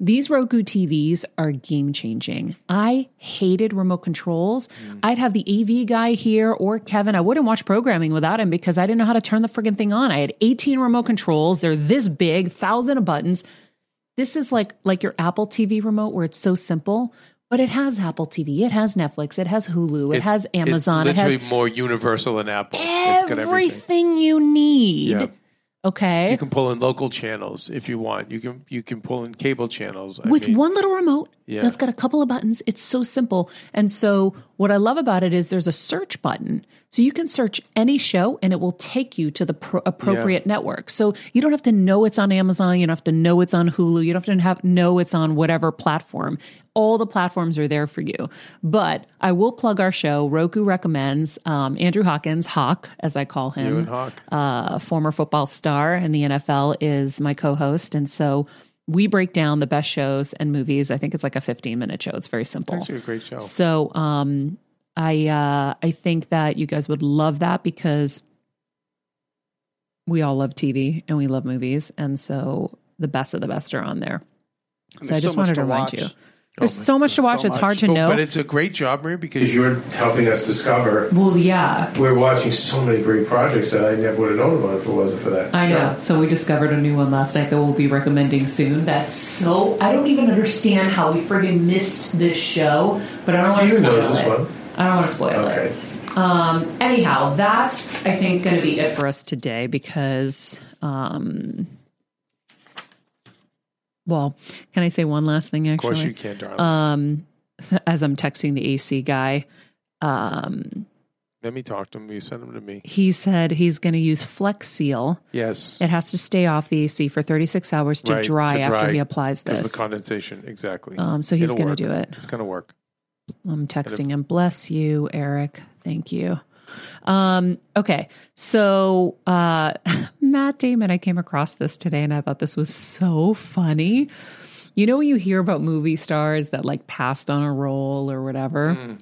these Roku TVs are game changing. I hated remote controls. Mm. I'd have the AV guy here or Kevin. I wouldn't watch programming without him because I didn't know how to turn the friggin' thing on. I had 18 remote controls. They're this big, thousand of buttons. This is like like your Apple TV remote where it's so simple, but it has Apple TV, it has Netflix, it has Hulu, it It's- has Amazon, it It's has literally more universal than Apple. It's got everything. everything you need. Yeah. Okay. You can pull in local channels if you want. You can you can pull in cable channels. I with mean, one little remote Yeah. that's got a couple of buttons. It's so simple. And so, what I love about it is there's a search button. So, you can search any show and it will take you to the pro- appropriate network. So, you don't have to know it's on Amazon. You don't have to know it's on Hulu. You don't have to have, know it's on whatever platform. All the platforms are there for you. But I will plug our show. Roku recommends um, Andrew Hawkins, Hawk, as I call him You and Hawk. uh, former football star in the NFL, is my co host. And so we break down the best shows and movies. I think it's like a 15 minute show. It's very simple. It's Actually, a great show. So um, I, uh, I think that you guys would love that because we all love TV and we love movies. And so the best of the best are on there. And So I just much wanted to to remind watch. you. There's so much to so watch. it's much. hard to But- know. But it's a great job, Marie, because you're helping us discover. well, yeah, We're watching so many great projects that I never would have known about if it wasn't for that. I show. know. So we discovered a new one last night that we'll be recommending soon. That's so. I don't even understand how we friggin' missed this show, but I don't want to spoil knows this it. one. I don't want to spoil Okay. it. Um, anyhow, that's I think going to be it for us today because. Um, well, can I say one last thing? Actually, of course you can, darling. um, so as I'm texting the AC guy, um, Let me talk to him. You send him to me. he said he's going to use Flex Seal. Yes. It has to stay off the AC for 36 hours to Right, dry to after he applies this. the condensation. Exactly. Um, so he's going to do it. It's going to work. I'm texting him. Bless you, Eric. Thank you. Um, okay. So, uh, (laughs) Matt Damon, I came across this today and I thought this was so funny. You know, when you hear about movie stars that like passed on a role or whatever? Mm.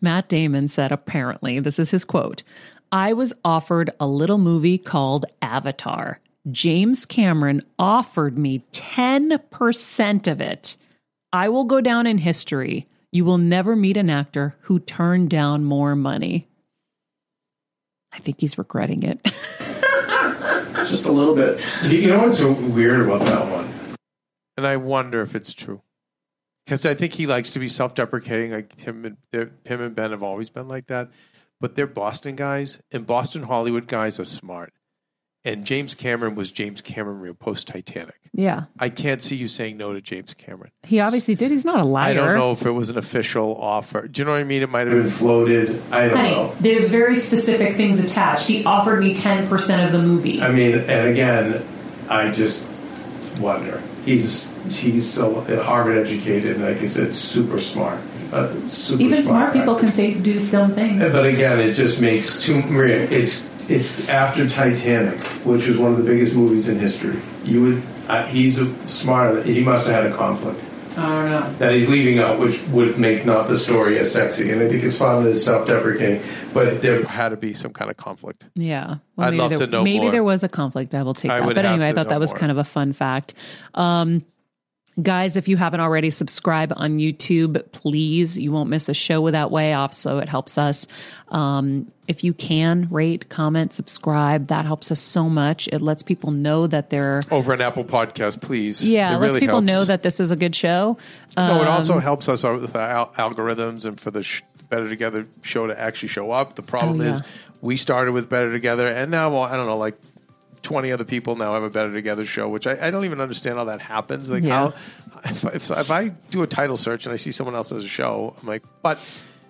Matt Damon said, apparently, this is his quote I was offered a little movie called Avatar. James Cameron offered me 10% of it. I will go down in history. You will never meet an actor who turned down more money. I think he's regretting it. (laughs) Just a little bit. You know what's so weird about that one? And I wonder if it's true. because I think he likes to be self-deprecating. Like him and him and Ben have always been like that. But they're Boston guys, and Boston Hollywood guys are smart. And James Cameron was James Cameron real post Titanic. Yeah. I can't see you saying no to James Cameron. He obviously did. He's not a liar. I don't know if it was an official offer. Do you know what I mean? It might have been floated. I don't know. there's very specific things attached. He offered me 10% of the movie. I mean, and again, I just wonder. He's he's so Harvard educated, like I said, super smart. Uh, super Even smart guy. people can say do dumb things. But again, it just makes too Maria. It's it's after Titanic, which was one of the biggest movies in history. You would. Uh, he's a smarter. He must have had a conflict I don't know. that he's leaving out, which would make not the story as sexy. And I think it's fun as self-deprecating, but there had to be some kind of conflict. Yeah. I'd love there, to know Maybe more. there was a conflict. I will take I that. But anyway, I thought that was more. kind of a fun fact. Um, guys, if you haven't already, subscribe on YouTube, please. You won't miss a show that way off, so it helps us. Um, if you can rate, comment, subscribe, that helps us so much. It lets people know that they're Over an Apple Podcast, please. yeah, It it lets really people helps. know that this is a good show. No, it Um, also helps us with our algorithms and for the sh- Better Together show to actually show up. The problem Oh, yeah. is we started with Better Together, and now well, I don't know, like twenty other people now have a Better Together show, which I, I don't even understand how that happens. Like Yeah. how if, if, if I do a title search and I see someone else has a show, I'm like, but.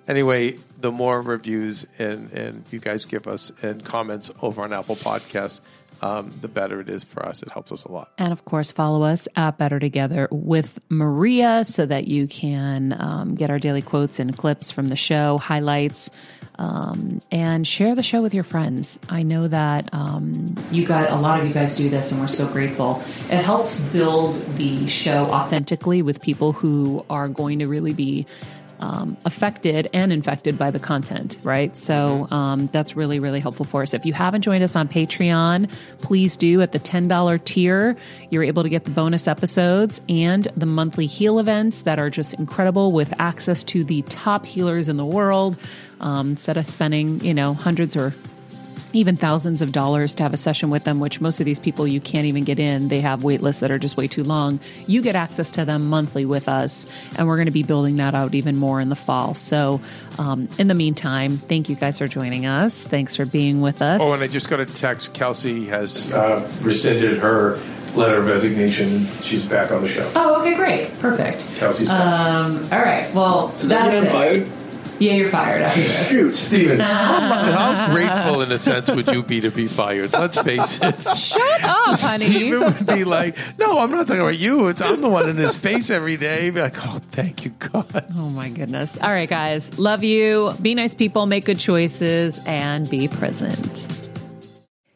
Anyway, the more reviews and, and you guys give us and comments over on Apple Podcasts, um, the better it is for us. It helps us a lot. And of course, follow us at Better Together with Maria so that you can um, get our daily quotes and clips from the show, highlights, um, and share the show with your friends. I know that um, you got a lot of you guys do this, and we're so grateful. It helps build the show authentically with people who are going to really be um, affected and infected by the content, right? So um, that's really, really helpful for us. If you haven't joined us on Patreon, please do at the $10 tier. You're able to get the bonus episodes and the monthly heal events that are just incredible with access to the top healers in the world. Um, instead of spending, you know, hundreds or even thousands of dollars to have a session with them, which most of these people you can't even get in. They have wait lists that are just way too long. You get access to them monthly with us, and we're going to be building that out even more in the fall. So, um, in the meantime, thank you guys for joining us. Thanks for being with us. Oh, and I just got a text. Kelsey has uh, rescinded her letter of resignation. She's back on the show. Oh, okay, great, perfect. Kelsey's back. Um, all right, well, Does that mean that's I'm it. Fired? Yeah, you're fired after this. Shoot. Steven, how, (laughs) how grateful in a sense would you be to be fired? Let's face it. Shut up, honey. Steven would be like, no, I'm not talking about you. It's I'm the one in his face every day. Be like, oh, thank you, God. Oh my goodness. All right, guys. Love you. Be nice people, make good choices, and be present.